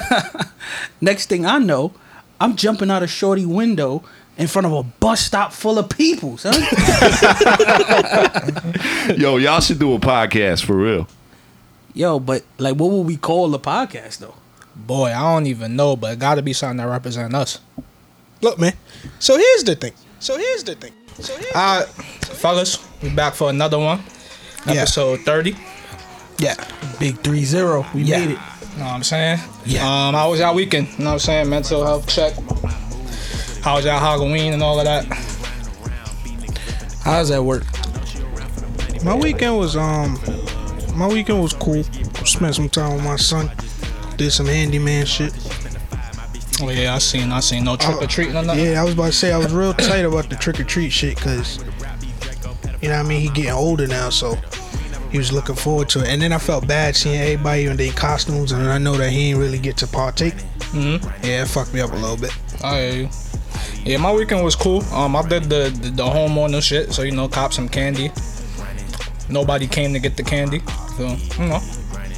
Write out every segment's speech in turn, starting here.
Next thing I know, I'm jumping out a shorty window in front of a bus stop full of people, son. Yo, y'all should do a podcast for real. Yo, but like, what would we call the podcast though? Boy, I don't even know, but it got to be something that represents us. Look, man. So here's the thing. So here's the thing. So here's All right, fellas, we back for another one. Yeah. Episode 30. yeah. Big three zero. We Yeah. made it. Know what I'm saying? Yeah. Um, how was y'all weekend? You know what I'm saying? Mental health check. How was y'all Halloween and all of that? How does that work? My weekend was um my weekend was cool. Spent some time with my son. Did some handyman shit. Oh yeah, I seen, I seen no trick or treating or nothing. Yeah, I was about to say I was real tight about the trick or treat shit because you know what I mean. He getting older now, so he was looking forward to it. And then I felt bad seeing everybody in their costumes, and I know that he didn't really get to partake. Mhm. Yeah, it fucked me up a little bit. I. Yeah, my weekend was cool. Um, I did the the, the homeowner shit, so you know, cop some candy. Nobody came to get the candy, so you know,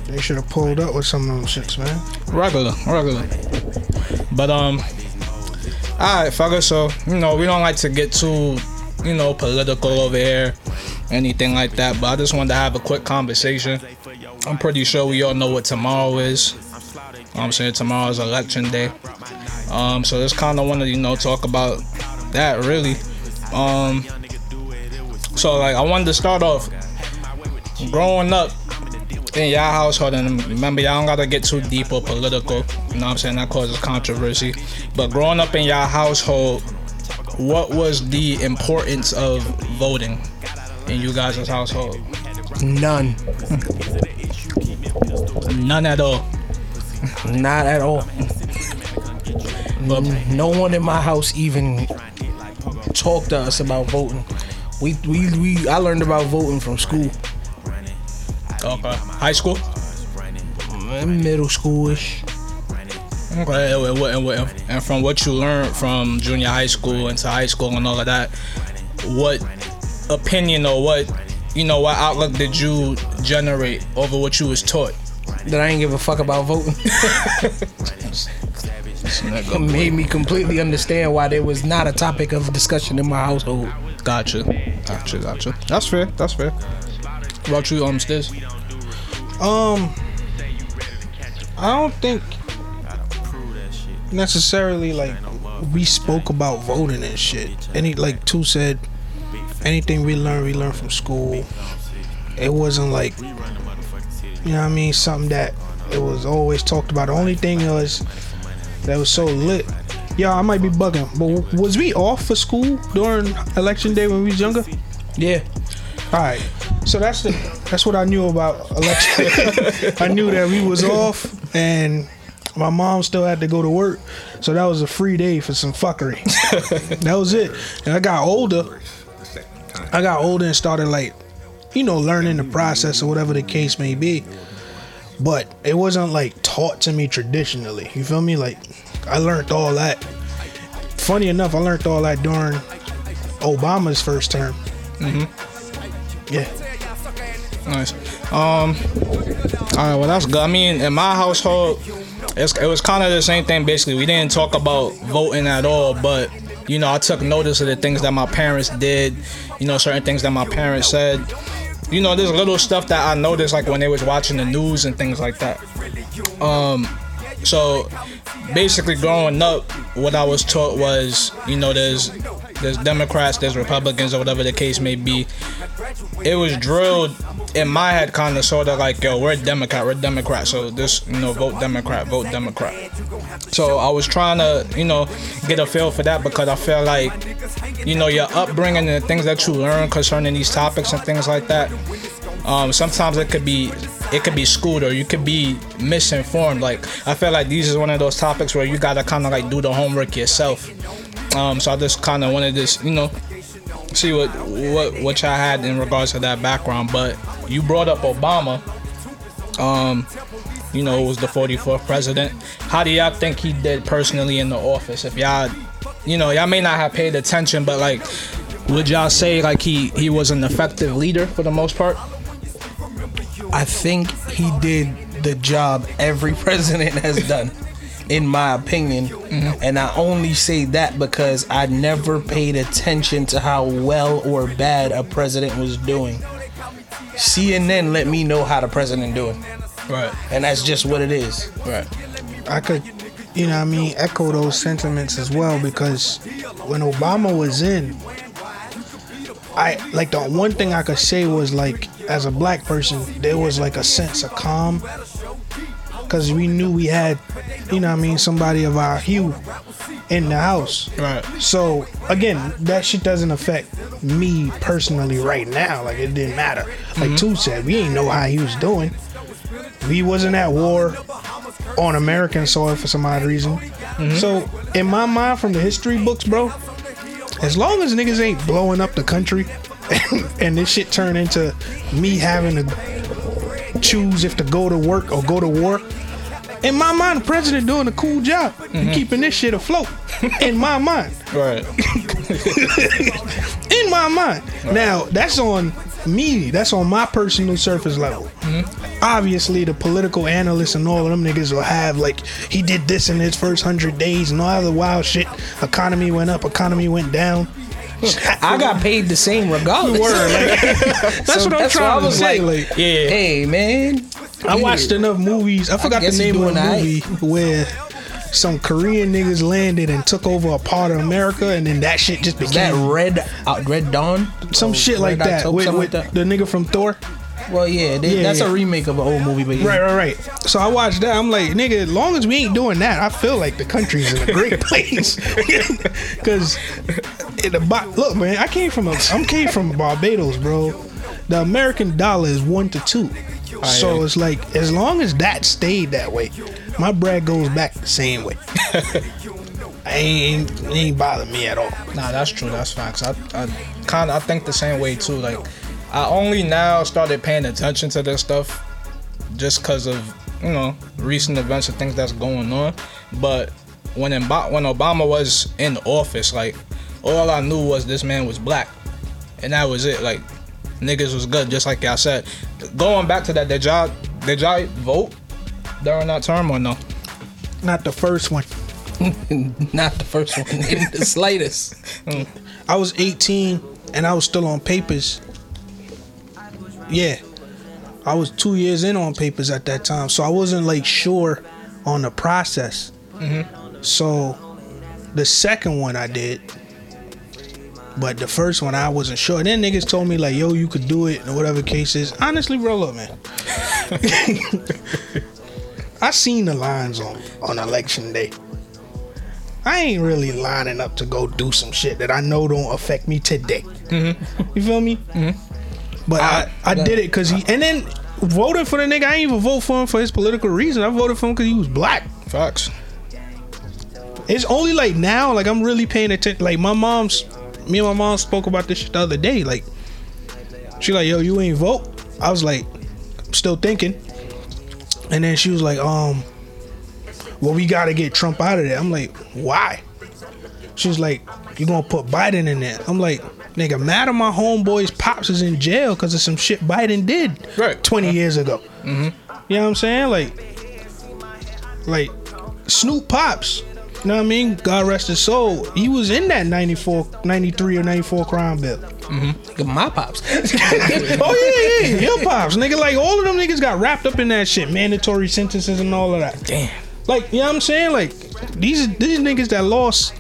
They should have pulled up with some of them shits, man. regular, regular. But um, all right, fucker. So you know, we don't like to get too, you know, political over here, anything like that. But I just wanted to have a quick conversation. I'm pretty sure we all know what tomorrow is. I'm saying tomorrow's election day. Um, so just kind of want to you know talk about that really. Um, so like I wanted to start off growing up in y'all household, and remember y'all don't gotta get too deep or political. You know what I'm saying? That causes controversy. But growing up in y'all household, what was the importance of voting in you guys' household? None. None at all. Not at all. No one in my house even talked to us about voting. We we, we I learned about voting from school, okay, high school. Mm, middle schoolish. Okay, and, what- and, what- and from what you learned from junior high school into high school and all of that, what opinion or what you know what outlook did you generate over what you was taught? That I ain't give a fuck about voting. It made me completely understand why there was not a topic of discussion in my household. Gotcha, gotcha, gotcha. That's fair. That's fair. What about you, um, Stiz? Um, I don't think necessarily like we spoke about voting and shit. Any like two said, anything we learned, we learned from school. It wasn't like, you know what I mean, something that it was always talked about. The only thing was that was so lit. Yeah, I might be bugging, but was we off for school during election day when we was younger? Yeah. All right. So that's the that's what I knew about election. I knew that we was off and my mom still had to go to work. So that was a free day for some fuckery. that was it. And I got older. I got older and started like, you know, learning the process or whatever the case may be. But it wasn't like taught to me traditionally. You feel me? Like I learned all that. Funny enough, I learned all that during Obama's first term. Yeah. Nice. Um. All right. Well, that's good. I mean, in my household, it's, it was kind of the same thing. Basically, we didn't talk about voting at all, but you know, I took notice of the things that my parents did. You know, certain things that my parents said. You know, there's little stuff that I noticed, like when they was watching the news and things like that. Um. So, basically, growing up, what I was taught was, you know, there's there's Democrats, there's Republicans, or whatever the case may be. It was drilled in my head kind of sort of like yo we're a democrat we're democrat so this you know vote democrat vote democrat. So i was trying to you know get a feel for that because i feel like you know your upbringing and the things that you learn concerning these topics and things like that um, sometimes it could be it could be schooled or you could be misinformed. Like i feel like these is one of those topics where you gotta kind of like do the homework yourself um, so i just kind of wanted this you know see what what what y'all had in regards to that background. But you brought up Obama. Um, you know, was the 44th president. How do y'all think he did personally in the office? If y'all, you know, y'all may not have paid attention, but like, would y'all say like he he was an effective leader for the most part? I think he did the job every president has done, in my opinion. Mm-hmm. And I only say that because I never paid attention to how well or bad a president was doing. CNN let me know how the president doing, Right. and that's just what it is. Right. I could, you know, what I mean, echo those sentiments as well because when Obama was in, I like the one thing I could say was like, as a black person, there was like a sense of calm because we knew we had, you know, what I mean, somebody of our hue in the house. Right. So again, that shit doesn't affect me personally right now. Like it didn't matter. Like mm-hmm. Two said, we ain't know how he was doing. We wasn't at war on American soil for some odd reason. Mm-hmm. So in my mind, from the history books, bro, as long as niggas ain't blowing up the country and this shit turn into me having to choose if to go to work or go to war. In my mind, the president doing a cool job in mm-hmm. keeping this shit afloat. In my mind Right. in my mind. Now, that's on me. That's on my personal surface level. Mm-hmm. Obviously, the political analysts and all of them niggas will have like he did this in his first hundred days and all other wild shit. Economy went up, economy went down. I got paid the same regardless. That's So what I'm that's trying to was say. like, Like, Yeah. Hey man, I watched enough movies. I forgot guess the name of the movie where some Korean niggas landed and took over a part of America, and then that shit just Is that became Red uh, Red Dawn? some shit like that with, with like that? the nigga from Thor. Well, yeah, they, Yeah, that's yeah. a remake of an old movie, but yeah. Right, right, right. So I watched that. I'm like, nigga, as long as we ain't doing that, I feel like the country's in a great place. Cause in the bo- look, man, I came from a, I'm came from Barbados, bro. The American dollar is one to two. So it's like as long as that stayed that way, my bread goes back the same way. Ain't it ain't bother me at all. Nah, that's true. That's facts. I, I kind of I think the same way too. Like, I only now started paying attention to this stuff just because of you know recent events and things that's going on. But when Imba- when Obama was in office, like all I knew was this man was black, and that was it. Like niggas was good, just like y'all said. Going back to that, did y'all did y'all vote during that term or no? Not the first one. not the first one in the slightest. Mm. I was 18 and I was still on papers. Yeah. I was two years in on papers at that time. So I wasn't like sure on the process. Mm-hmm. So the second one I did. But the first one I wasn't sure. then niggas told me like, yo, you could do it or whatever case is. Honestly, roll up, man. I seen the lines on on election day. I ain't really lining up to go do some shit that I know don't affect me today. Mm-hmm. You feel me? Mm-hmm. But I, I did it because he, and then voted for the nigga. I ain't even vote for him for his political reason. I voted for him because he was black. Facts. It's only like now, like I'm really paying attention. Like my mom's, me and my mom spoke about this shit the other day. Like, she like, yo, you ain't vote. I was like, I'm still thinking. And then she was like, um, well, we gotta get Trump out of there. I'm like, why? She was like, you gonna put Biden in there? I'm like, nigga, mad at my homeboy's pops is in jail because of some shit Biden did Right. 20 years ago. You know what I'm saying? Like, like Snoop Pops. You know what I mean? God rest his soul. He was in that 94, 93 or 94 crime bill. At mm-hmm. my pops. Oh yeah, yeah. Your pops, nigga. Like all of them niggas got wrapped up in that shit, mandatory sentences and all of that. Damn. Like you know what I'm saying? Like these these niggas that lost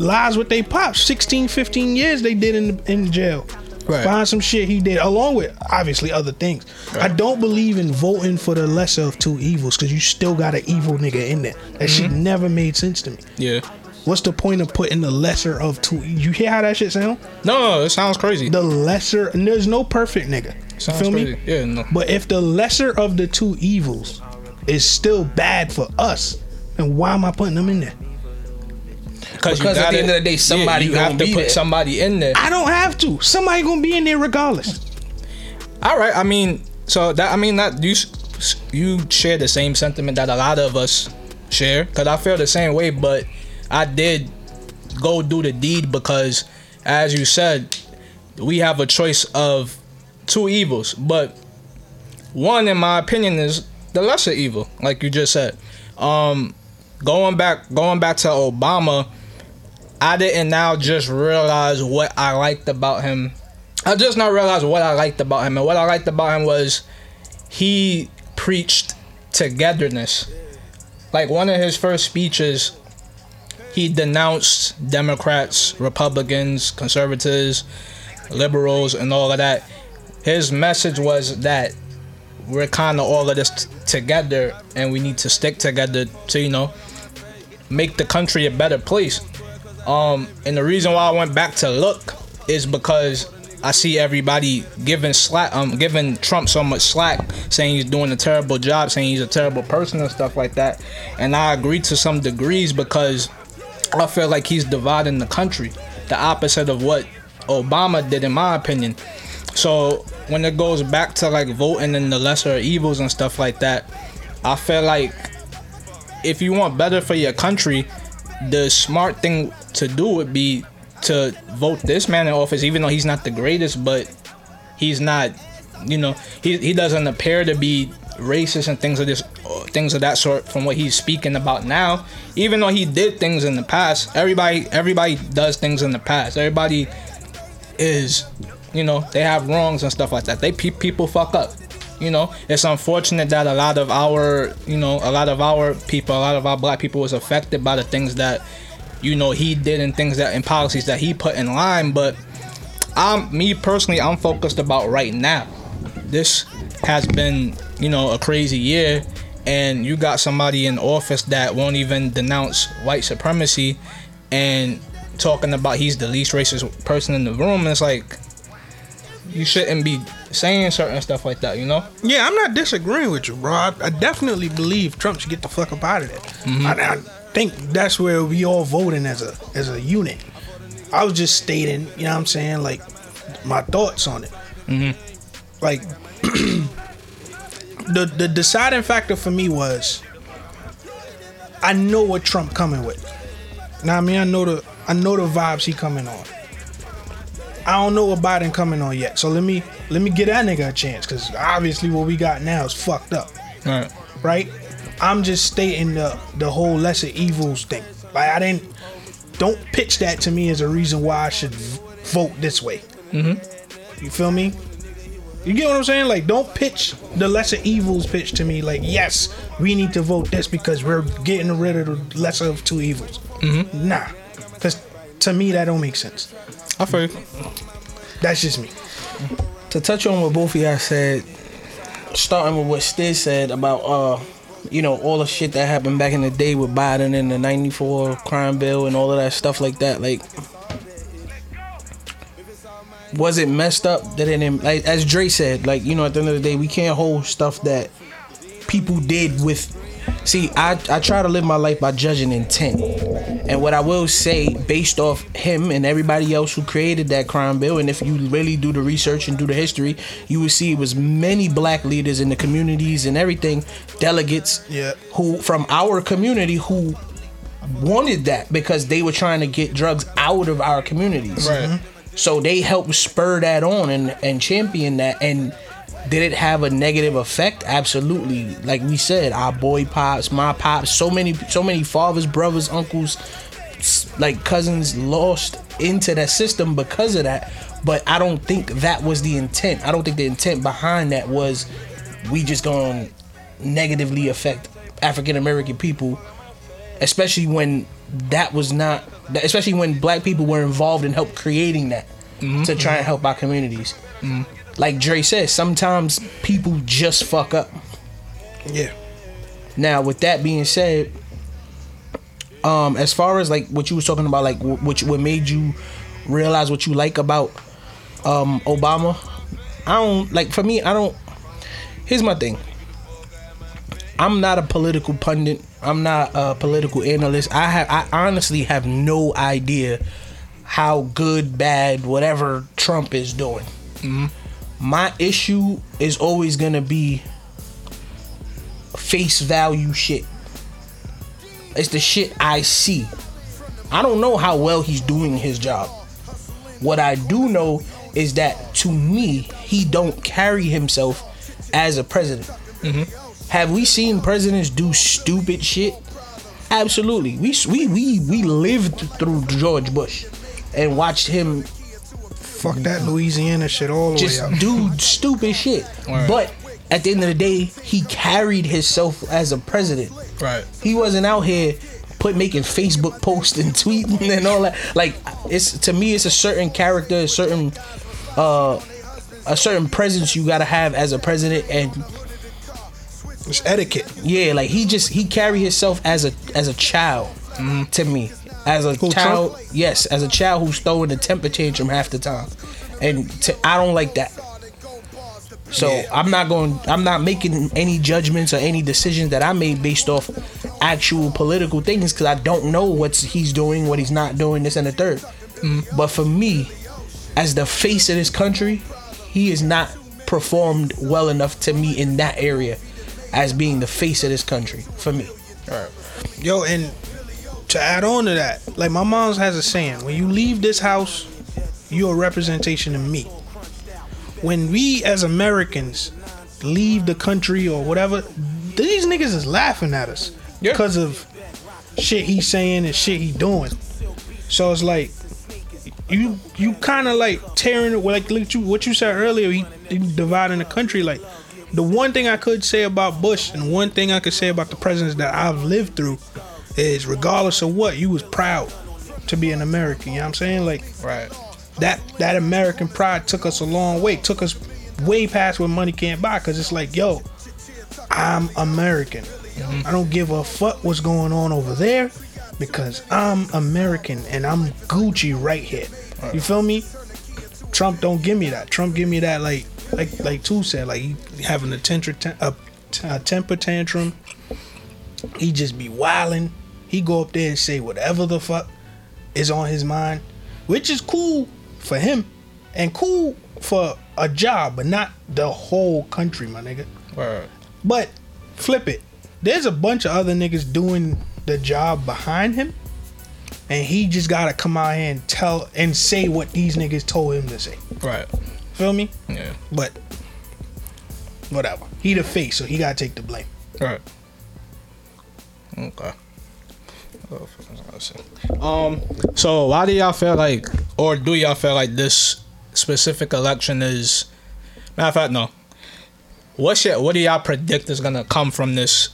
lives with they pops, 16, 15 years they did in in jail. Right. Find some shit he did, along with obviously other things. I don't believe in voting for the lesser of two evils because you still got an evil nigga in there. That shit mm-hmm. never made sense to me. Yeah. What's the point of putting the lesser of two? You hear how that shit sound? No, it sounds crazy. The lesser, and there's no perfect nigga. You sounds feel crazy. me? Yeah, no. But if the lesser of the two evils is still bad for us, then why am I putting them in there? Because at the end of the day, somebody you gonna have to put there. somebody in there. I don't have to. Somebody gonna be in there regardless. All right. I mean, so that I mean that you you share the same sentiment that a lot of us share because I feel the same way, but I did go do the deed because, as you said, we have a choice of two evils, but one, in my opinion, is the lesser evil, like you just said. Um, going back, going back to Obama, I didn't now just realize what I liked about him. I just now realized what I liked about him, and what I liked about him was he preached togetherness. Like one of his first speeches, he denounced Democrats, Republicans, conservatives, liberals, and all of that. His message was that we're kind of all of this t- together and we need to stick together to, you know, make the country a better place. Um, and the reason why I went back to look is because I see everybody giving slack, um, giving Trump so much slack, saying he's doing a terrible job, saying he's a terrible person and stuff like that. And I agree to some degrees because I feel like he's dividing the country, the opposite of what Obama did, in my opinion. So when it goes back to like voting and the lesser evils and stuff like that, I feel like if you want better for your country, the smart thing to do would be to vote this man in office, even though he's not the greatest, but he's not, you know, he he doesn't appear to be racist and things of this things of that sort from what he's speaking about now. Even though he did things in the past, everybody everybody does things in the past. Everybody is, you know, they have wrongs and stuff like that. They pe- people fuck up. You know, it's unfortunate that a lot of our, you know, a lot of our people, a lot of our black people was affected by the things that, you know, he did and things that and policies that he put in line. But I'm me personally, I'm focused about right now. This has been, you know, a crazy year, and you got somebody in office that won't even denounce white supremacy, and talking about he's the least racist person in the room. It's like you shouldn't be saying certain stuff like that, you know? Yeah, I'm not disagreeing with you, bro. I, I definitely believe Trump should get the fuck up out of there. Mm-hmm. I, I think that's where we all voting as a as a unit. I was just stating, you know what I'm saying, like my thoughts on it. Mm-hmm. Like the the deciding factor for me was I know what Trump coming with. Now I mean I know the I know the vibes he coming on. I don't know what Biden coming on yet. So let me let me get that nigga a chance because obviously what we got now is fucked up, Right. right? I'm just stating the the whole lesser evils thing. Like I didn't don't pitch that to me as a reason why I should v- vote this way. Mm-hmm. You feel me? You get what I'm saying? Like, don't pitch the lesser evils pitch to me. Like, yes, we need to vote this because we're getting rid of the lesser of two evils. Mm-hmm. Nah, because to me that don't make sense. I feel. That's just me. to touch on what both of y'all said, starting with what Stiz said about uh, you know, all the shit that happened back in the day with Biden and the '94 crime bill and all of that stuff like that. Like, was it messed up that it didn't? Like, as Dre said, like you know, at the end of the day, we can't hold stuff that people did with. See, I I try to live my life by judging intent, and what I will say, based off him and everybody else who created that crime bill, and if you really do the research and do the history, you will see it was many black leaders in the communities and everything, delegates, Yeah. who from our community who wanted that because they were trying to get drugs out of our communities. Right. So they helped spur that on and, and champion that. And did it have a negative effect? Absolutely. Like we said, our boy pops, my pops, so many, so many fathers, brothers, uncles, like cousins lost into that system because of that. But I don't think that was the intent. I don't think the intent behind that was we just gonna negatively affect African American people especially when that was not especially when black people were involved in help creating that mm-hmm. to try and help our communities mm-hmm. Like Dre says sometimes people just fuck up Yeah. now with that being said um as far as like what you was talking about like wh- which what made you realize what you like about um Obama I don't like for me I don't here's my thing I'm not a political pundit. I'm not a political analyst. I have I honestly have no idea how good, bad, whatever Trump is doing. My issue is always gonna be face value shit. It's the shit I see. I don't know how well he's doing his job. What I do know is that to me, he don't carry himself as a president. Mm-hmm. Have we seen presidents do stupid shit? Absolutely. We we we we lived through George Bush and watched him Fuck that Louisiana shit all the just way up. do stupid shit. Right. But at the end of the day, he carried himself as a president. Right. He wasn't out here put making Facebook posts and tweeting and all that. Like it's to me, it's a certain character, a certain uh, a certain presence you gotta have as a president, and It's etiquette. yeah, like he just he carried himself as a as a child to me. As a Who, child, yes, as a child who's throwing a temper tantrum half the time, and I don't like that. So I'm not going. I'm not making any judgments or any decisions that I made based off actual political things because I don't know what he's doing, what he's not doing, this and the third. Mm. But for me, as the face of this country, he is not performed well enough to me in that area as being the face of this country for me. All right. Yo, and to add on to that, like my mom's has a saying: when you leave this house, you're a representation of me. When we as Americans leave the country or whatever, these niggas is laughing at us Yeah. because of shit he's saying and shit he doing. So it's like you you kind of like tearing it like look at you what you said earlier. He, he dividing the country. Like the one thing I could say about Bush and one thing I could say about the presidents that I've lived through is regardless of what you was proud to be an American. You know what I'm saying? Like Right. that that American pride took us a long way. Took us way past what money can't buy. Cause it's like, yo, I'm American. Mm-hmm. I don't give a fuck what's going on over there because I'm American and I'm Gucci right here. You feel me? Trump don't give me that. Trump give me that like like like two said like he having a temper a, a temper tantrum. He just be wilding. He go up there and say whatever the fuck is on his mind, which is cool for him and cool for a job, but not the whole country, my nigga. Right. But flip it. There's a bunch of other niggas doing the job behind him. And he just gotta come out here and tell and say what these niggas told him to say. Right. Feel me? Yeah. But whatever. He the face, so he gotta take the blame. Right. Okay. Um. So why do y'all feel like, or do y'all feel like this specific election is? Matter of fact, no. What shit? What do y'all predict is gonna come from this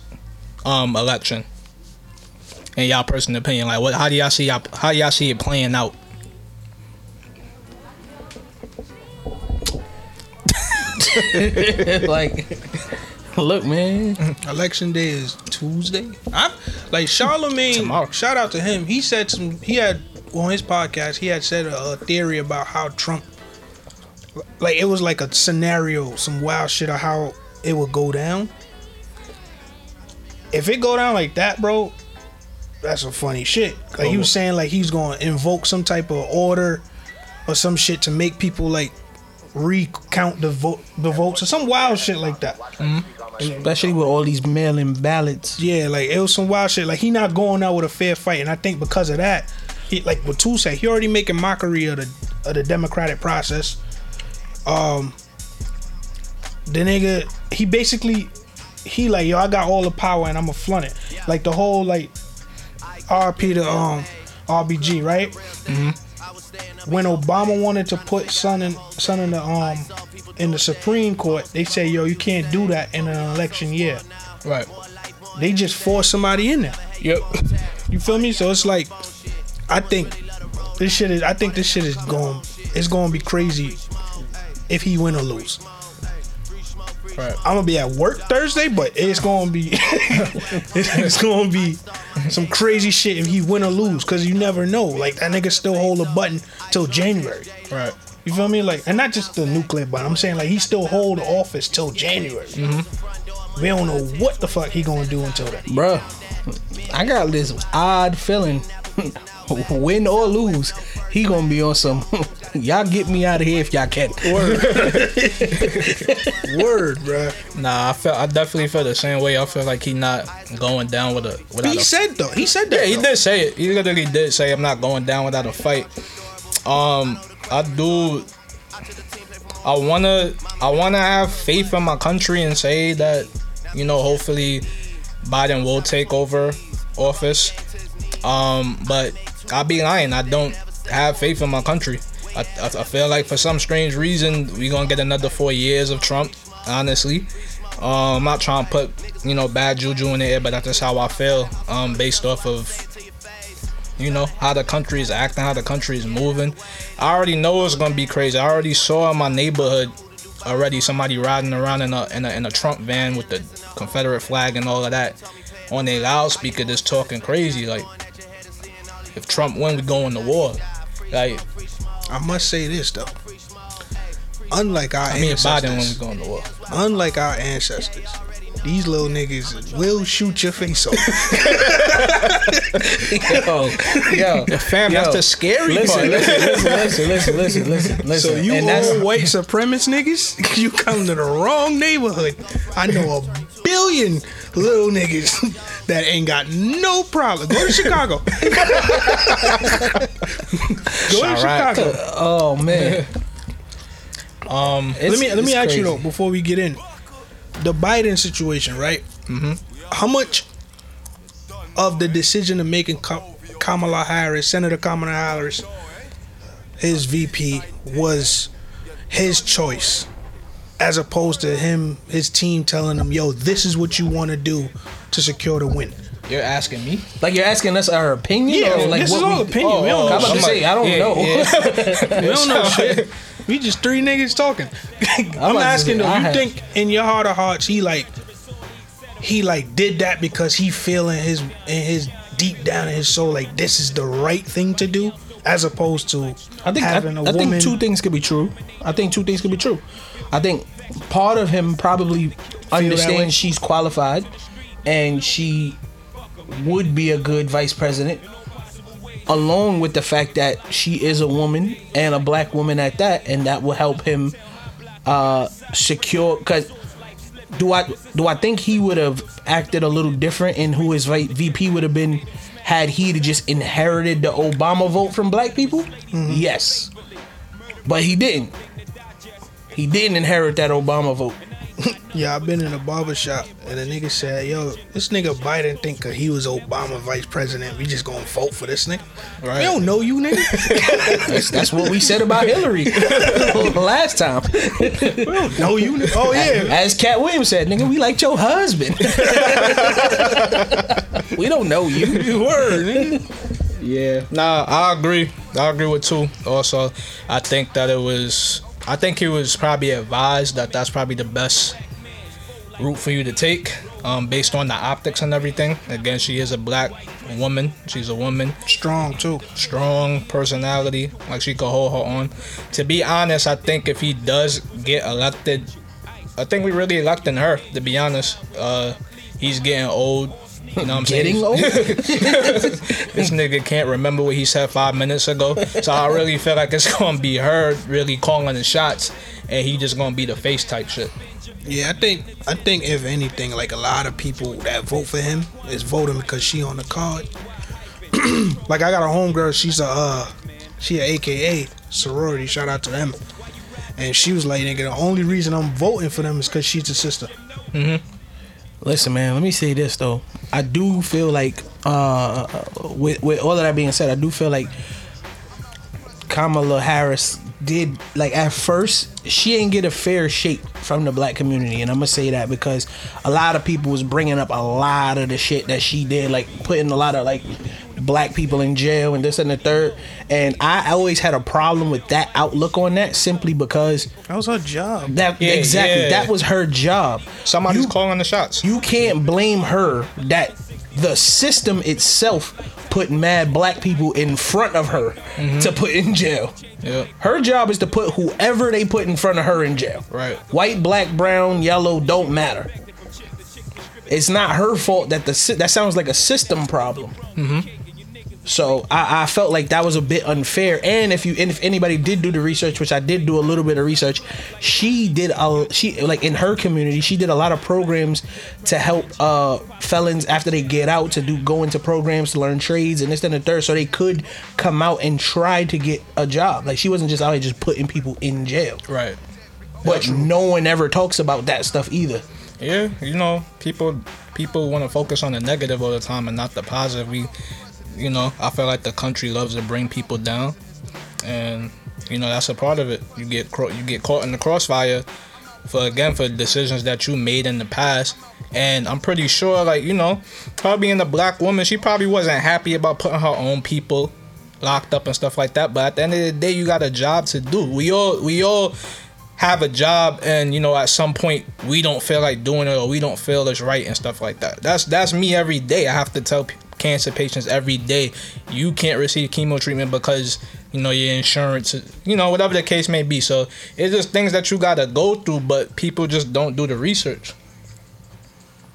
um election? In y'all personal opinion, like what? How do y'all see y'all? How do y'all see it playing out? like, look, man. Election day is Tuesday. I like Charlemagne. Tomorrow. Shout out to him. He said some. He had on his podcast. He had said a, a theory about how Trump, like it was like a scenario, some wild shit of how it would go down. If it go down like that, bro, that's some funny shit. Like he was saying, like he's going to invoke some type of order or some shit to make people like recount the vote, the votes, or some wild shit like that. Mm-hmm. Especially with all these mail-in ballots. Yeah, like it was some wild shit. Like he not going out with a fair fight, and I think because of that, he like what Tu said, he already making mockery of the of the democratic process. Um, the nigga, he basically, he like yo, I got all the power and I'ma flaunt it. Like the whole like RP to um RBG, right? When Obama wanted to put son in son in the um in the Supreme Court, they say yo, you can't do that in an election year Right. they just force somebody in there. Yep. You feel me? So it's like, I think this shit is. I think this shit is going. It's going to be crazy if he win or lose. Right. I'm gonna be at work Thursday, but it's gonna be it's gonna be some crazy shit if he win or lose, cause you never know. Like that nigga still hold a button till January. Right. You feel me? Like, and not just the nuclear button. I'm saying like he still hold the office till January. We don't know what the fuck he gonna do until then. Bruh, I got this odd feeling. Win or lose, he gonna be on some. y'all get me out of here if y'all can. Word, Word, bruh. Nah, I feel. I definitely feel the same way. I feel like he not going down with a without He a said though. He said that. Yeah, he though. did say it. He literally did say, "I'm not going down without a fight." Um, I do. I wanna, I wanna have faith in my country and say that, You know, hopefully Biden will take over office. Um, but I'll be lying. I don't have faith in my country. I, I, I feel like for some strange reason we're gonna get another four years of Trump. Honestly, um, I'm not trying to put you know bad juju in the air, but that's just how I feel. Um, based off of you know how the country is acting, how the country is moving. I already know it's gonna be crazy. I already saw in my neighborhood already somebody riding around in a in a, in a Trump van with the Confederate flag and all of that on their loudspeaker, just talking crazy. Like if Trump win, we going to war. Like I must say this though. Unlike our I mean, if Biden win, we ancestors, going to war. unlike our ancestors, these little niggas will shoot your face off. Yo, yo, Fam, yo. that's the scary listen, part. listen, listen, listen, listen, listen, listen, listen. So you and that's old white supremacist niggas, you come to the wrong neighborhood. I know a billion little niggas that ain't got no problem. Go to Chicago. Go to Chicago. oh man. Um, let me let me it's ask you though before we get in the Biden situation, right? Mm-hmm. How much of the decision of making Kamala Harris, Senator Kamala Harris, his VP, was his choice, as opposed to him, his team telling him, "Yo, this is what you want to do to secure the win." you're asking me. Like you're asking us our opinion? Yeah, or like this what is all we, opinion. We don't I'm know about to shit. say I don't Yeah, know. yeah. We don't know shit. We just three niggas talking. I'm to asking though, you have- think in your heart of hearts he like he like did that because he feeling his in his deep down in his soul like this is the right thing to do as opposed to I think I, a I woman think two things could be true. I think two things could be true. I think part of him probably understands she's qualified and she would be a good vice president along with the fact that she is a woman and a black woman at that and that will help him uh secure cuz do I do I think he would have acted a little different in who his VP would have been had he to just inherited the Obama vote from black people? Yes. But he didn't. He didn't inherit that Obama vote. Yeah I've been in a barber shop and a nigga said yo this nigga Biden think 'cause he was Obama vice president we just gonna vote for this nigga Right. we don't know you nigga That's, that's what we said about Hillary last time. we don't know you nigga. oh yeah As Katt Williams said, nigga, we liked your husband. we don't know you. word nigga. Yeah, nah, I agree. I agree with two. Also, I think that it was. I think he was probably advised that that's probably the best route for you to take, um, based on the optics and everything. Again, she is a black woman. She's a woman, strong too strong personality, like she could hold her own. To be honest, I think if he does get elected, I think we really electing her. To be honest, uh, he's getting old. You know what I'm Getting saying? old? this nigga can't remember what he said five minutes ago. So I really feel like it's gonna be her really calling the shots, and he just gonna be the face type shit. Yeah, I think I think if anything, like a lot of people that vote for him is voting because she on the card. like I got a homegirl, she's a uh, she a AKA sorority. Shout out to them. And she was like, nigga, the only reason I'm voting for them is because she's a sister. Listen, man. Let me say this though. I do feel like, uh, with with all of that being said, I do feel like Kamala Harris did like at first she ain't get a fair shake from the black community, and I'm gonna say that because a lot of people was bringing up a lot of the shit that she did, like putting a lot of like black people in jail and this and the third. And I always had a problem with that outlook on that simply because That was her job. that Yeah, exactly yeah. that was her job. Somebody's You- calling the shots. you can't blame her that the system itself put mad black people in front of her mm-hmm. to put in jail. Yeah. Her job is to put whoever they put in front of her in jail. Right. White, black, brown, yellow don't matter. It's not her fault that the that sounds like a system problem. Mm-hmm. So I, I felt like that was a bit unfair. And if you and if anybody did do the research, which I did do a little bit of research, she did a she like in her community, she did a lot of programs to help uh felons after they get out to do go into programs to learn trades and this and the third, so they could come out and try to get a job. Like she wasn't just out here just putting people in jail. Right. But no one ever talks about that stuff either. Yeah, you know, people people want to focus on the negative all the time and not the positive. We, you know, I feel like the country loves to bring people down, and you know that's a part of it. You get you get caught in the crossfire for again for decisions that you made in the past. And I'm pretty sure, like you know, her being a black woman, she probably wasn't happy about putting her own people locked up and stuff like that. But at the end of the day, you got a job to do. We all we all have a job and you know at some point we don't feel like doing it or we don't feel it's right and stuff like that that's that's me every day i have to tell cancer patients every day you can't receive chemo treatment because you know your insurance you know whatever the case may be so it's just things that you gotta go through but people just don't do the research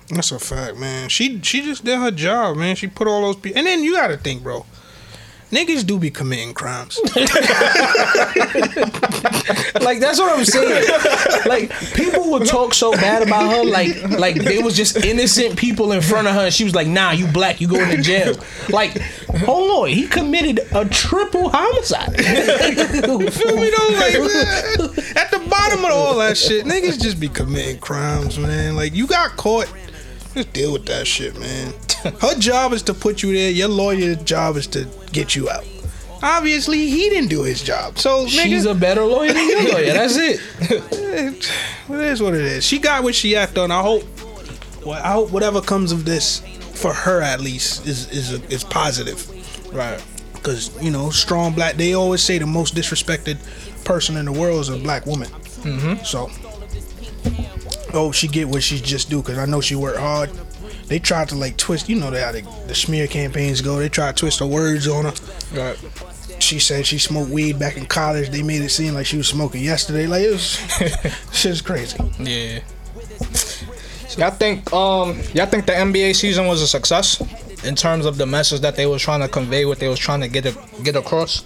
That's a fact, man. She she just did her job, man. She put all those people, and then you got to think, bro. Niggas do be committing crimes. Like that's what I'm saying. like people would talk so bad about her, like like they was just innocent people in front of her, and she was like, "Nah, you black, you going to jail." Like, oh on, he committed a triple homicide. You feel me though? Like, man, at the bottom of all that shit, niggas just be committing crimes, man. Like you got caught, just deal with that shit, man. Her job is to put you there. Your lawyer's job is to get you out. Obviously, he didn't do his job. So, She's a better lawyer than your lawyer. That's it. it is what it is. She got what she at on. I hope, well, I hope whatever comes of this, for her at least, is is is positive. right Because you know, strong black. They always say the most disrespected person in the world is a black woman. Mm-hmm. So, oh, she get what she just do. Because I know she worked hard. They tried to like twist. You know how the, the smear campaigns go. They tried to twist her words on her. right She said she smoked weed back in college. They made it seem like she was smoking yesterday. Like it was, shit's crazy. yeah y'all think um y'all think the nba season was a success in terms of the message that they was trying to convey what they was trying to get a, get across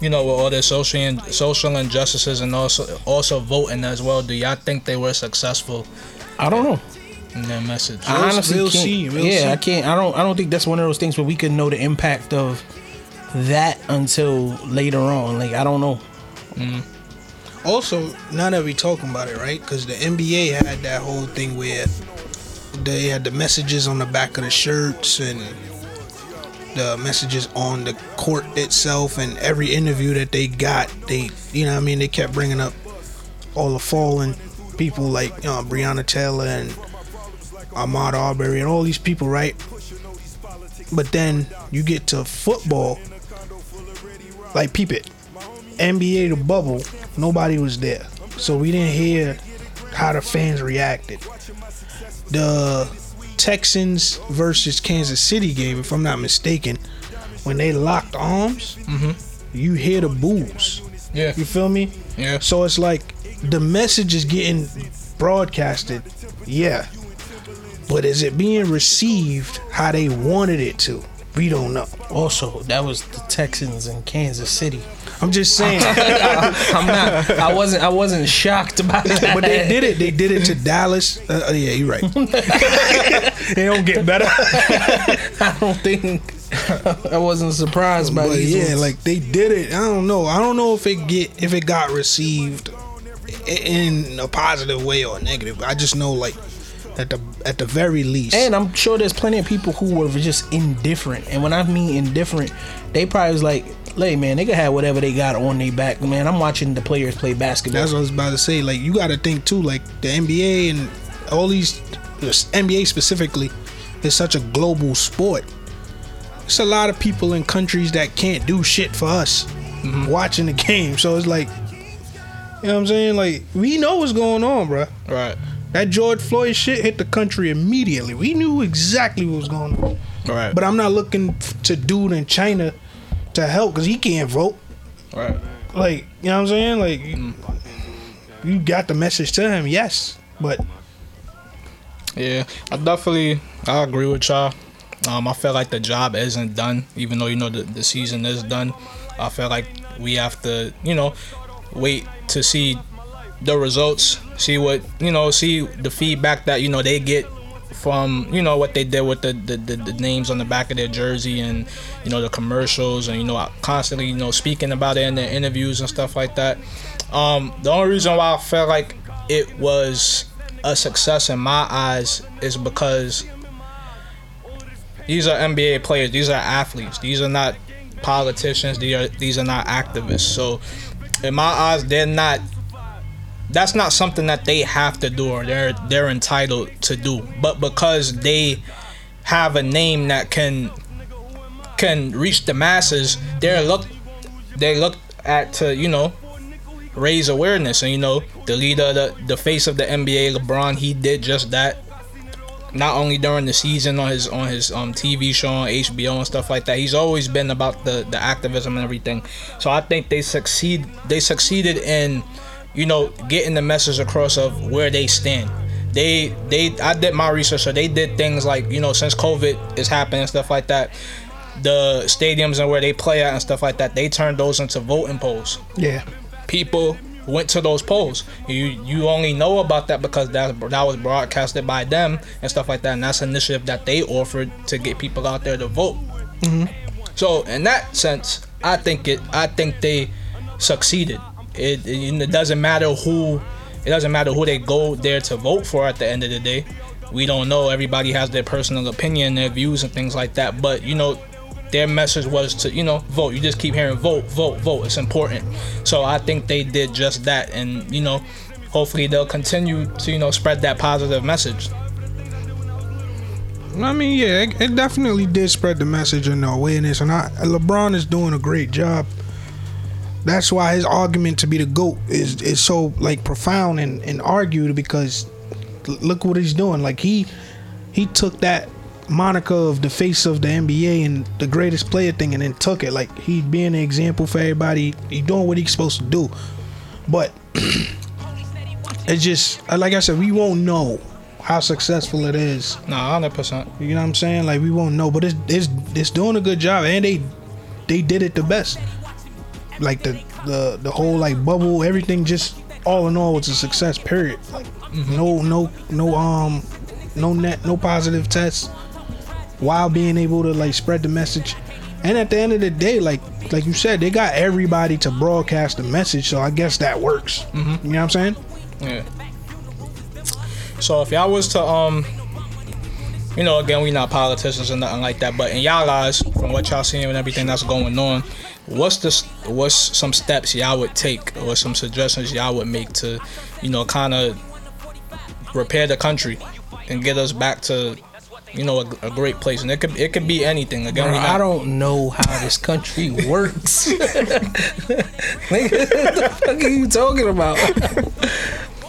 you know, with all the social and social injustices and also also voting as well. Do y'all think they were successful I don't know. in their message? I honestly we'll can't. see, we'll yeah, see. I can't. I don't. I don't think that's one of those things where we could know the impact of that until later on. Like I don't know. Mm-hmm. Also, now that we talking about it, right? Because the NBA had that whole thing where they had the messages on the back of the shirts and the messages on the court itself, and every interview that they got, they, you know, I mean, they kept bringing up all the fallen people like uh, Breonna Taylor and Ahmaud Arbery and all these people, right? But then you get to football, like peep it. NBA the bubble, nobody was there. So we didn't hear how the fans reacted. The Texans versus Kansas City game, if I'm not mistaken, when they locked arms, you hear the boos. Yeah, You feel me? yeah. So it's like the message is getting broadcasted, yeah. But is it being received how they wanted it to? We don't know. Also, that was the Texans in Kansas City. I'm just saying. I'm not. I wasn't. I wasn't shocked about that. But they did it. They did it to Dallas. Uh, uh, yeah, you're right. they don't get better. I don't think. I wasn't surprised by But these. yeah, ones. like they did it. I don't know. I don't know if it get if it got received in a positive way or negative. I just know like at the at the very least. And I'm sure there's plenty of people who were just indifferent. And when I mean indifferent, they probably was like, "Hey man, they could have whatever they got on their back, man. I'm watching the players play basketball." That's what I was about to say. Like you got to think too. Like the NBA and all these the NBA specifically is such a global sport. It's a lot of people in countries that can't do shit for us mm-hmm. watching the game. So it's like, you know what I'm saying? Like we know what's going on, bruh. Right, That George Floyd shit hit the country immediately. We knew exactly what was going on. right, But I'm not looking to dude in China to help because he can't vote. right. Like, you know what I'm saying? Like, you- you got the message to him, yes. But Yeah, I definitely I agree with y'all. Um, I feel like the job isn't done, even though you know the, the season is done. I feel like we have to, you know, wait to see the results, see what you know, see the feedback that you know they get from you know what they did with the the, the, the names on the back of their jersey and you know the commercials and you know constantly you know speaking about it in their interviews and stuff like that. Um, the only reason why I felt like it was a success in my eyes is because these are NBA players. These are athletes. These are not politicians. These are these are not activists. So, in my eyes, they're not. That's not something that they have to do or they're they're entitled to do. But because they have a name that can can reach the masses, they're look they look at to you know raise awareness. And you know the leader the the face of the NBA LeBron he did just that. Not only during the season on his on his um TV show on HBO and stuff like that he's always been about the the activism and everything. So I think they succeed they succeeded in you know getting the message across of where they stand. They they I did my research so they did things like you know since COVID is happening and stuff like that the stadiums and where they play at and stuff like that they turned those into voting polls. Yeah. People went to those polls. You you only know about that because that that was broadcasted by them and stuff like that, and that's an initiative that they offered to get people out there to vote. Mm-hmm. So in that sense, I think it. I think they succeeded. It, it it doesn't matter who. It doesn't matter who they go there to vote for at the end of the day. We don't know. Everybody has their personal opinion, their views, and things like that. But you know, their message was to you know vote. You just keep hearing vote, vote, vote. It's important. So I think they did just that, and you know, hopefully they'll continue to you know spread that positive message. I mean, yeah, it, it definitely did spread the message and the awareness, and I, LeBron is doing a great job. That's why his argument to be the goat is is so like profound and, and argued because look what he's doing. Like he he took that moniker of the face of the NBA and the greatest player thing, and then took it like he being an example for everybody. He doing what he's supposed to do, but it's just like I said, we won't know how successful it is Nah, hundred percent. you know what I'm saying? Like we won't know, but it's it's it's doing a good job, and they they did it the best. Like the the the whole like bubble, everything just all in all was a success. Period. Like no no no um no net no positive tests while being able to like spread the message. And at the end of the day, like like you said, they got everybody to broadcast the message, so I guess that works. You know what I'm saying? Yeah. So if y'all was to um you know, again, we not politicians and nothing like that, but in y'all eyes, from what y'all seeing and everything that's going on, what's the what's some steps y'all would take or some suggestions y'all would make to, you know, kind of repair the country and get us back to, you know, a, a great place. And it could it could be anything. Again, Bro, we I don't know how this country works. Nigga, what the fuck are you talking about,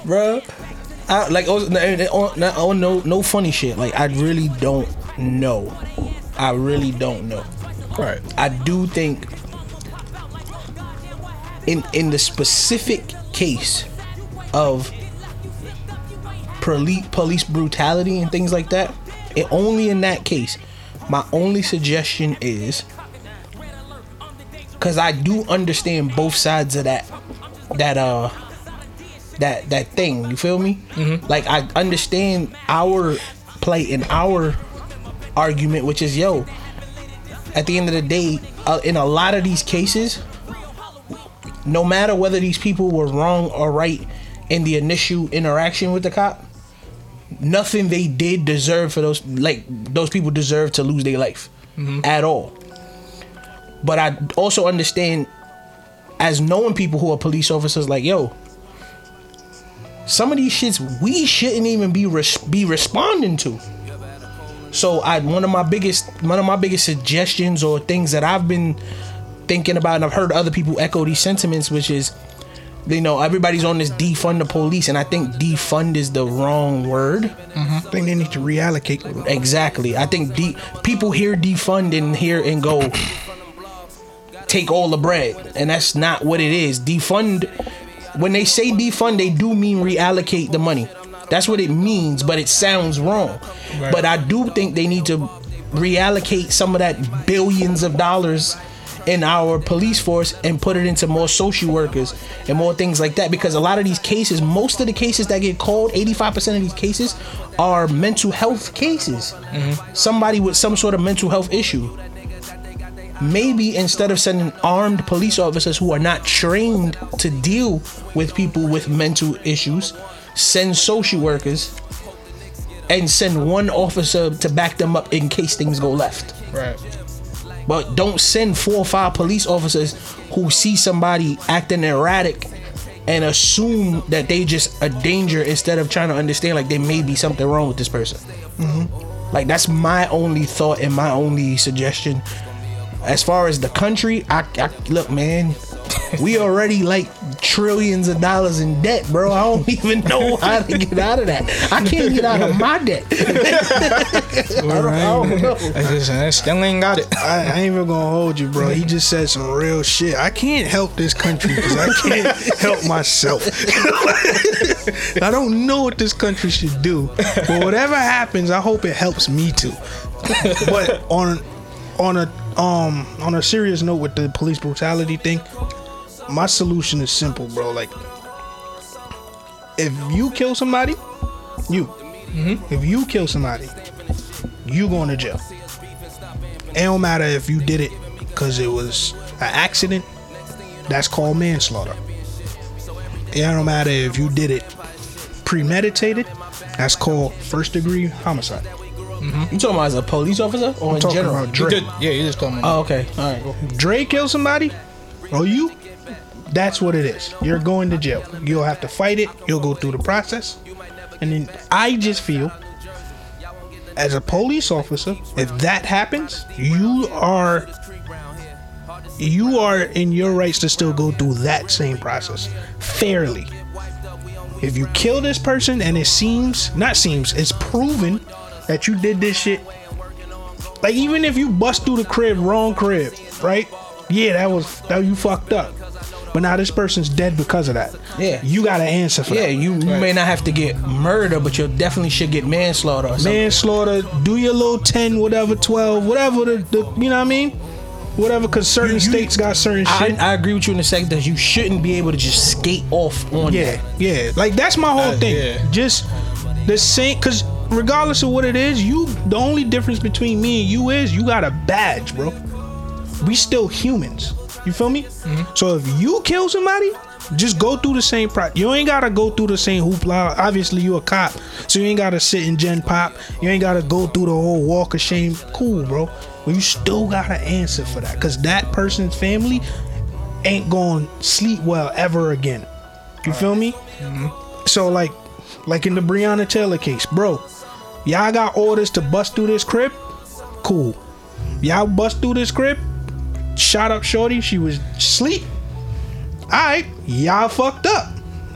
bro? I, like, oh, no, oh, no, oh, no, no funny shit. Like, I really don't know. I really don't know. right. I do think in in the specific case of police police brutality and things like that, it only in that case, my only suggestion is cuz I do understand both sides of that that uh that that thing, you feel me? Like I understand our play in our argument which is yo, at the end of the day, uh, in a lot of these cases, no matter whether these people were wrong or right in the initial interaction with the cop, nothing they did deserve for those like those people deserve to lose their life mm-hmm. at all. But I also understand as knowing people who are police officers like yo some of these shits we shouldn't even be res- be responding to so I one of my biggest one of my biggest suggestions or things that I've been thinking about and I've heard other people echo these sentiments, which is you know everybody's on this defund the police, and I think defund is the wrong word. Mm-hmm. I think they need to reallocate. Exactly, I think de- people hear defund and hear and go take all the bread, and that's not what it is. Defund when they say defund, they do mean reallocate the money. That's what it means, but it sounds wrong. But I do think they need to reallocate some of that billions of dollars in our police force and put it into more social workers and more things like that because a lot of these cases most of the cases that get called 85% of these cases are mental health cases mm-hmm. somebody with some sort of mental health issue maybe instead of sending armed police officers who are not trained to deal with people with mental issues send social workers and send one officer to back them up in case things go left. Right. But don't send four or five police officers who see somebody acting erratic and assume that they just a danger instead of trying to understand like there may be something wrong with this person. Mm-hmm. Like that's my only thought and my only suggestion. As far as the country, I, I look, man, we already like trillions of dollars in debt, bro. I don't even know how to get out of that. I can't get out of my debt. I don't, I don't know. I just I still ain't got it. I, I ain't even gonna hold you, bro. He just said some real shit. I can't help this country because I can't help myself. I don't know what this country should do, but whatever happens, I hope it helps me too. But on on a um on a serious note with the police brutality thing, my solution is simple, bro. Like, if you kill somebody, you, mm-hmm. if you kill somebody, you going to jail. It don't matter if you did it because it was an accident. That's called manslaughter. It don't matter if you did it premeditated. That's called first degree homicide. Mm-hmm. You talking about as a police officer or in talking general? about You Dre. did, yeah, you just told me. Oh, okay. All right. Go. Dre kill somebody, or you, that's what it is. You're going to jail. You'll have to fight it. You'll go through the process. And then I just feel, as a police officer, if that happens, you are you are in your rights to still go through that same process fairly. If you kill this person and it seems not seems, it's proven that you did this shit like even if you bust through the crib, wrong crib, right? Yeah, that was that you fucked up. But now this person's dead because of that. Yeah. You gotta answer for Yeah, that. you, you may not have to get murder, but you definitely should get manslaughter or. Manslaughter, do your little ten, whatever, twelve, whatever the, the you know what I mean? Whatever, cause certain You- states got certain I, shit. I agree with you in the second that you shouldn't be able to just skate off on Yeah, that. yeah. Like that's my whole Uh, thing. yeah. Just the same, cause regardless of what it is, you the only difference between me and you is you got a badge, bro. We still humans. You feel me? Mm-hmm. So if you kill somebody, just go through the same process. You ain't gotta go through the same hoopla. Obviously, you a cop, so you ain't gotta sit in gen pop. You ain't gotta go through the whole walk of shame. Cool, bro. But you still gotta answer for that, cause that person's family ain't gonna sleep well ever again. You feel me? Mm-hmm. So like, like in the Breonna Taylor case, bro, y'all got orders to bust through this crib. Cool. Y'all bust through this crib. Shot up Shorty. She was asleep. All right, y'all fucked up.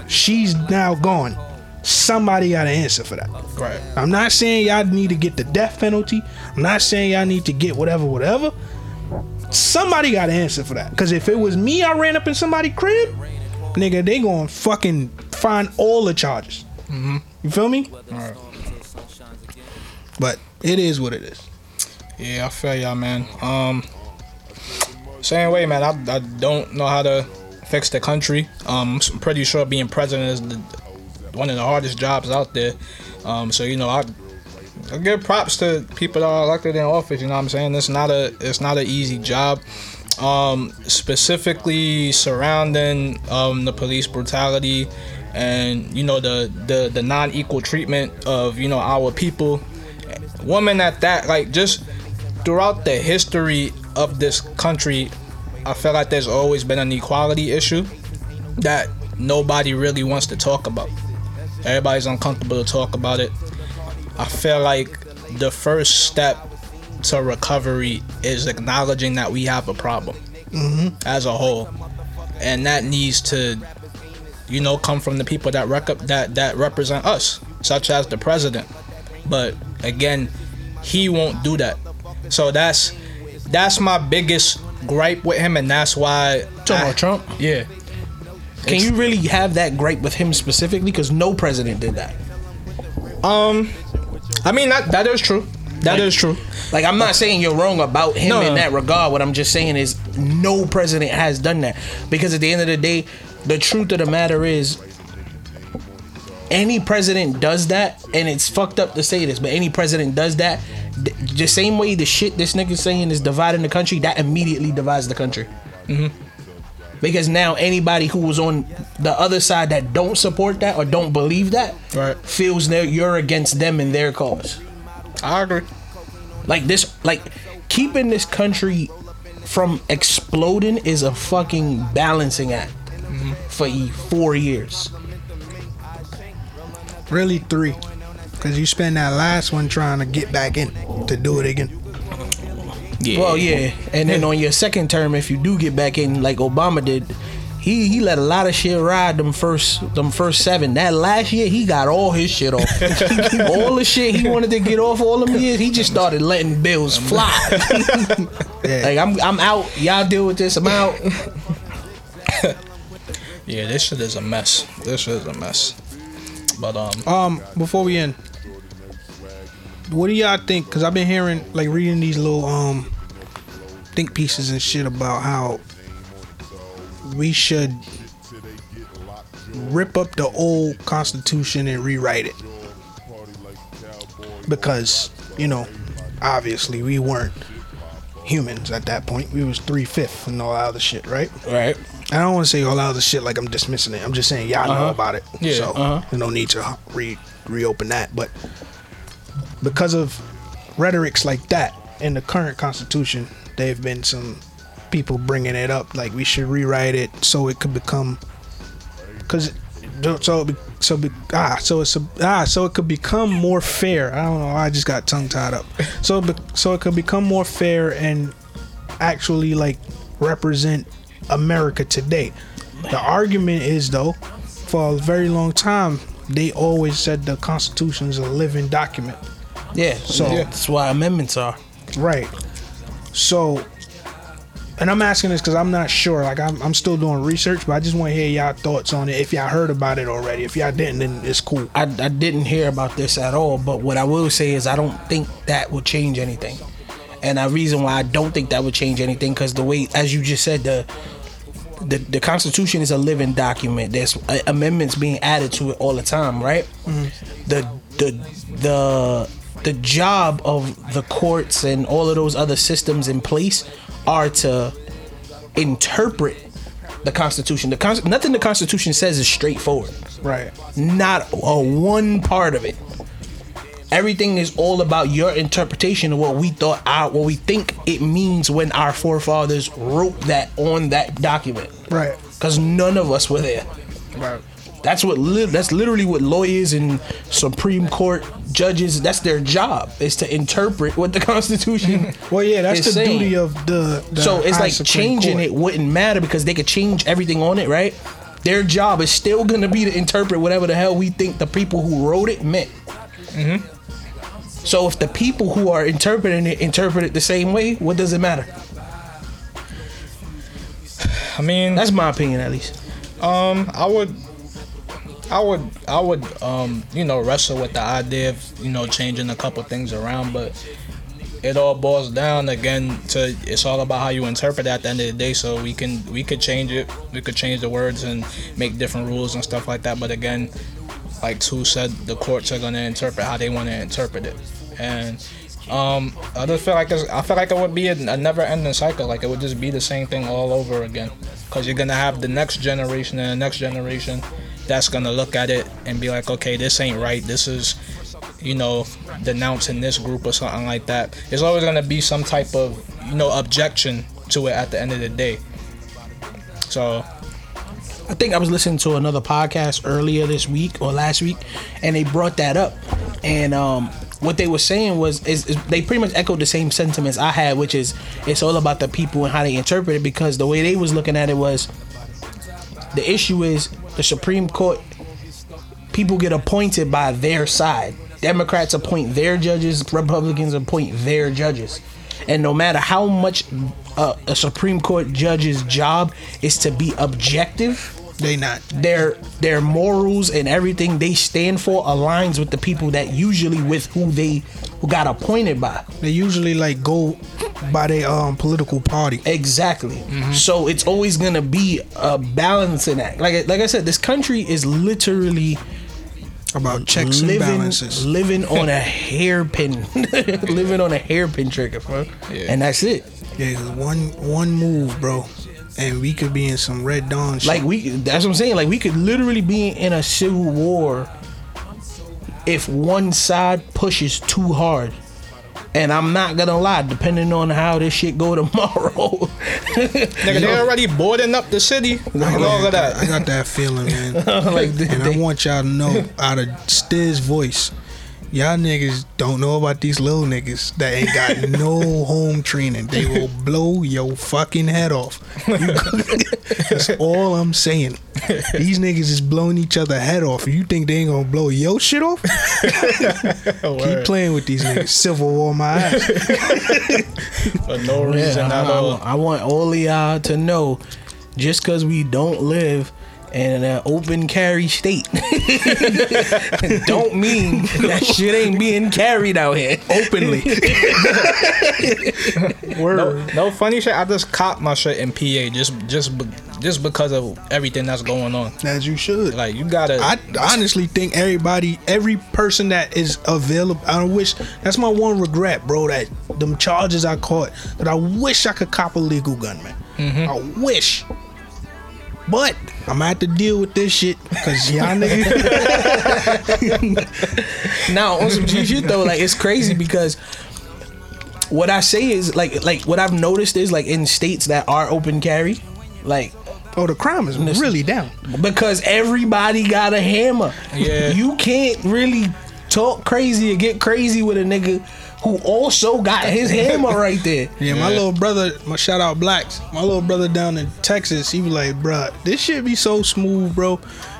She's now gone. Somebody got to answer for that. Right. I'm not saying y'all need to get the death penalty. I'm not saying y'all need to get whatever, whatever. Somebody got to answer for that. Because if it was me, I ran up in somebody's crib, nigga, they gonna fucking find all the charges. You feel me? But it is what it is. Yeah, I feel y'all, man. Um, same way, man. I, I don't know how to fix the country. Um, I'm pretty sure being president is the, one of the hardest jobs out there. Um, so you know, I, I give props to people that are elected in office. You know what I'm saying? It's not a it's not an easy job. Um, specifically surrounding um, the police brutality and you know the the the non-equal treatment of you know our people women at that like just throughout the history of this country i feel like there's always been an equality issue that nobody really wants to talk about. Everybody's uncomfortable to talk about it. I feel like the first step to recovery is acknowledging that we have a problem mm-hmm. as a whole. And that needs to you know come from the people that rec- that that represent us such as the president. But again he won't do that. So that's that's my biggest gripe with him and that's why Talking I- about Trump? yeah Can you really have that gripe with him specifically? Because no president did that. Um, i mean that that is true That is true Like I'm not saying you're wrong about him No, in that regard. What I'm just saying is no president has done that. Because at the end of the day, the truth of the matter is any president does that, and it's fucked up to say this, but any president does that, th- the same way the shit this nigga's saying is dividing the country, that immediately divides the country. Mm-hmm. Because now anybody who was on the other side that don't support that or don't believe that Right. feels that you're against them and their cause. I agree. Like this, like keeping this country from exploding is a fucking balancing act mm-hmm. for e- four years. Really three, because you spend that last one trying to get back in to do it again. Yeah. Well, yeah, and then on your second term, if you do get back in like Obama did, he he let a lot of shit ride them first them first seven. That last year, he got all his shit off. all the shit he wanted to get off all them years, he just started letting bills fly. Yeah. like I'm I'm out. Y'all deal with this. I'm out. Yeah, this shit is a mess. This shit is a mess. But um, Um, before we end, what do y'all think? Because I've been hearing, like, reading these little um think pieces and shit about how we should rip up the old Constitution and rewrite it because you know, obviously we weren't humans at that point. We was three fifths and all that other shit, right? Right. I don't want to say all that other shit like I'm dismissing it. I'm just saying y'all know Uh-huh. about it. Yeah, So uh-huh. there's no need to re reopen that. But because of rhetorics like that in the current constitution, there have been some people bringing it up like we should rewrite it so it could become because so it be, so be, ah so it's a, ah so it could become more fair. I don't know. I just got tongue tied up. So be, so it could become more fair and actually like represent America today. The argument is though, for a very long time, they always said the Constitution is a living document. Yeah. So- So that's why amendments are. Right. So, and I'm asking this because I'm not sure. Like I'm, I'm still doing research, but I just want to hear y'all thoughts on it. If y'all heard about it already, if y'all didn't, then it's cool. I, I didn't hear about this at all, but what I will say is I don't think that would change anything. And the reason why I don't think that would change anything because the way, as you just said, the the, the Constitution is a living document. There's uh, amendments being added to it all the time, right? The the the the job of the courts and all of those other systems in place are to interpret the Constitution. The Con- nothing the Constitution says is straightforward Right. not a one part of it. Everything is all about your interpretation of what we thought our what we think it means when our forefathers wrote that on that document. Right. Because none of us were there. Right. That's what li- that's literally what lawyers and Supreme Court judges that's their job is to interpret what the Constitution. Well, yeah, that's the saying. duty of the. the So it's like Supreme changing Court. it wouldn't matter because they could change everything on it, right? Their job is still gonna be to interpret whatever the hell we think the people who wrote it meant. Mm-hmm. So if the people who are interpreting it interpret it the same way, what does it matter? I mean, That's my opinion, at least. Um, I would, I would, I would, um, you know, wrestle with the idea of you know changing a couple things around, but it all boils down again to it's all about how you interpret it at the end of the day. So we can we could change it, we could change the words and make different rules and stuff like that. But again, like Two said, the courts are gonna interpret how they want to interpret it, and. Um, I just feel like I feel like it would be a, a never-ending cycle. Like it would just be the same thing all over again. Cause you're gonna have the next generation and the next generation that's gonna look at it and be like, okay, this ain't right. This is, you know, denouncing this group or something like that. There's always gonna be some type of, you know, objection to it at the end of the day. So I think I was listening to another podcast earlier this week or last week, and they brought that up. And um, what they were saying was, is, is they pretty much echoed the same sentiments I had, which is it's all about the people and how they interpret it. Because the way they was looking at it was, the issue is the Supreme Court. People get appointed by their side. Democrats appoint their judges. Republicans appoint their judges. And no matter how much uh, a Supreme Court judge's job is to be objective, They not. their their morals and everything they stand for aligns with the people that usually with who they who got appointed by. They usually like go by their um political party. Exactly. So it's always gonna be a balancing act. Like like I said, this country is literally About checks and balances. living on a hairpin, living on a hairpin trigger, bro. Yeah. And that's it. Yeah, one one move, bro, and we could be in some red dawn shit. Like we, that's what I'm saying. Like we could literally be in a civil war if one side pushes too hard. And I'm not gonna lie, depending on how this shit go tomorrow, Nigga, they already boarding up the city and all of I got that feeling, man. like they, And I want y'all to know out of Stiz voice, y'all niggas don't know about these little niggas that ain't got no home training. They will blow your fucking head off. That's all I'm saying. These niggas is blowing each other head off. You think they ain't gonna blow your shit off? Keep playing with these niggas. Civil war my ass. For no reason Yeah, I, at all. I, I want all of y'all to know, just because we don't live in an open carry state, don't mean that shit ain't being carried out here openly. No, no funny shit. I just cop my shit in PA just just be, just because of everything that's going on. As you should. Like you gotta. I honestly think everybody, every person that is available, I wish that's my one regret, bro. That them charges I caught, that I wish I could cop a legal gun, man. Mm-hmm. I wish. But I'm gonna have to deal with this shit because y'all niggas. now on some G shit though, like it's crazy because what I say is like like what I've noticed is like in states that are open carry, like oh, the crime is really down. because everybody got a hammer. Yeah. You can't really talk crazy or get crazy with a nigga who also got his hammer right there. Yeah, my little brother, my shout out blacks. My little brother down in Texas, he was like, bruh, this shit be so smooth, bro.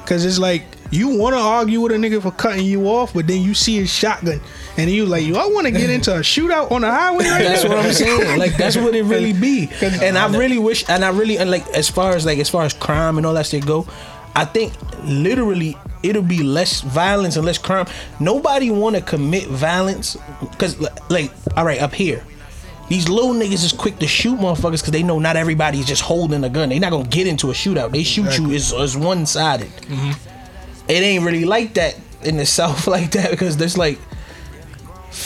Cause it's like you wanna argue with a nigga for cutting you off, but then you see his shotgun and you like, yo, I wanna get into a shootout on the highway right That's now. what I'm saying. Like that's what it really be. And I really wish and I really and like as far as like as far as crime and all that shit go, I think literally it'll be less violence and less crime. Nobody want to commit violence because like all right up here. These little niggas is quick to shoot motherfuckers because they know not everybody's just holding a gun. They not gonna get into a shootout. They shoot you is is one sided. Mm-hmm. It ain't really like that in the south like that because there's like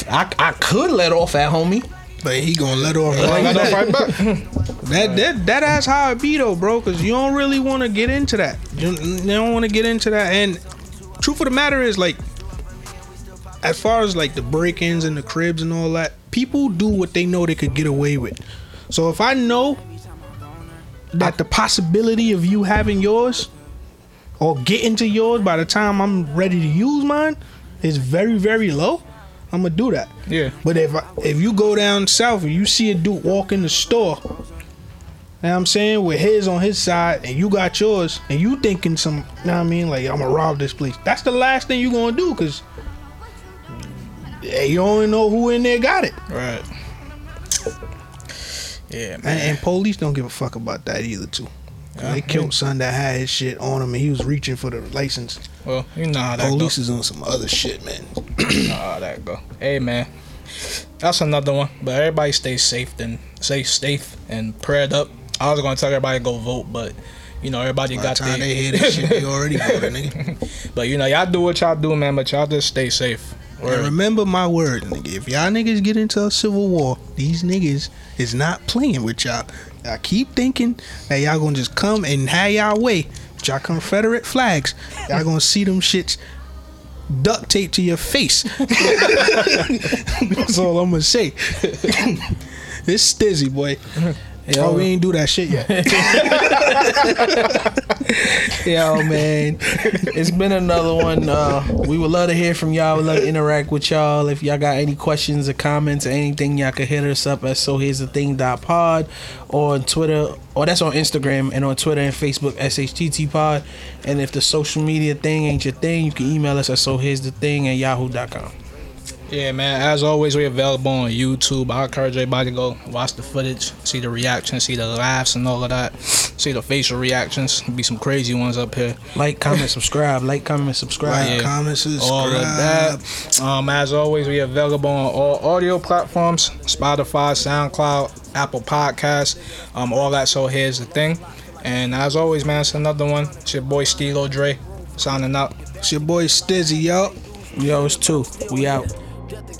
I, I could let off at homie. But he gonna let off I fight back. That that that that's how it be though, bro. Cause you don't really want to get into that. You, you don't want to get into that. And truth of the matter is, like, as far as like the break-ins and the cribs and all that, people do what they know they could get away with. So if I know that the possibility of you having yours or getting to yours by the time I'm ready to use mine is very very low, I'm gonna do that. Yeah. But if I, if you go down south and you see a dude walk in the store, you know what I'm saying, with his on his side and you got yours, and you thinking some, you know what I mean, like I'm gonna rob this place. That's the last thing you gonna do, cause you don't know who in there got it. Right. Yeah, man. And, and police don't give a fuck about that either, too. 'Cause They killed son that had his shit on him and he was reaching for the license. Well, you know how that Police goes. is on some other shit, man. You know how that go. Hey, man. That's another one. But everybody stay safe and stay safe and prayed up. I was gonna tell everybody to go vote, but you know everybody By the got time their- they hear this shit, they already voted, nigga. But you know y'all do what y'all do, man. But y'all just stay safe. And remember my word, nigga. If y'all niggas get into a civil war, these niggas is not playing with y'all. I keep thinking that y'all gonna just come and have y'all way. with Y'all Confederate flags. Y'all gonna see them shits duct tape to your face. That's all I'm gonna say. It's stizzy, boy. Oh, we ain't do that shit yet. Yo, man, it's been another one. Uh, we would love to hear from y'all. We love to interact with y'all. If y'all got any questions or comments or anything, y'all can hit us up at so here's the thing pod or on Twitter or that's on Instagram and on Twitter and Facebook SHTT pod. And if the social media thing ain't your thing, you can email us at so here's the thing at yahoo.com. Yeah, man. As always, we're available on YouTube. I encourage everybody to go watch the footage, see the reactions, see the laughs and all of that, see the facial reactions. Be some crazy ones up here. Like, comment, subscribe. Like, comment, subscribe. Like, Yeah. comment, subscribe. all of that. Um, as always, we are available on all audio platforms: Spotify, SoundCloud, Apple Podcasts, um, all that. So here's the thing. And as always, man, it's another one. It's your boy Stilo Dre signing out. It's your boy Stizzy, yo. Yo, it's two. We out. Death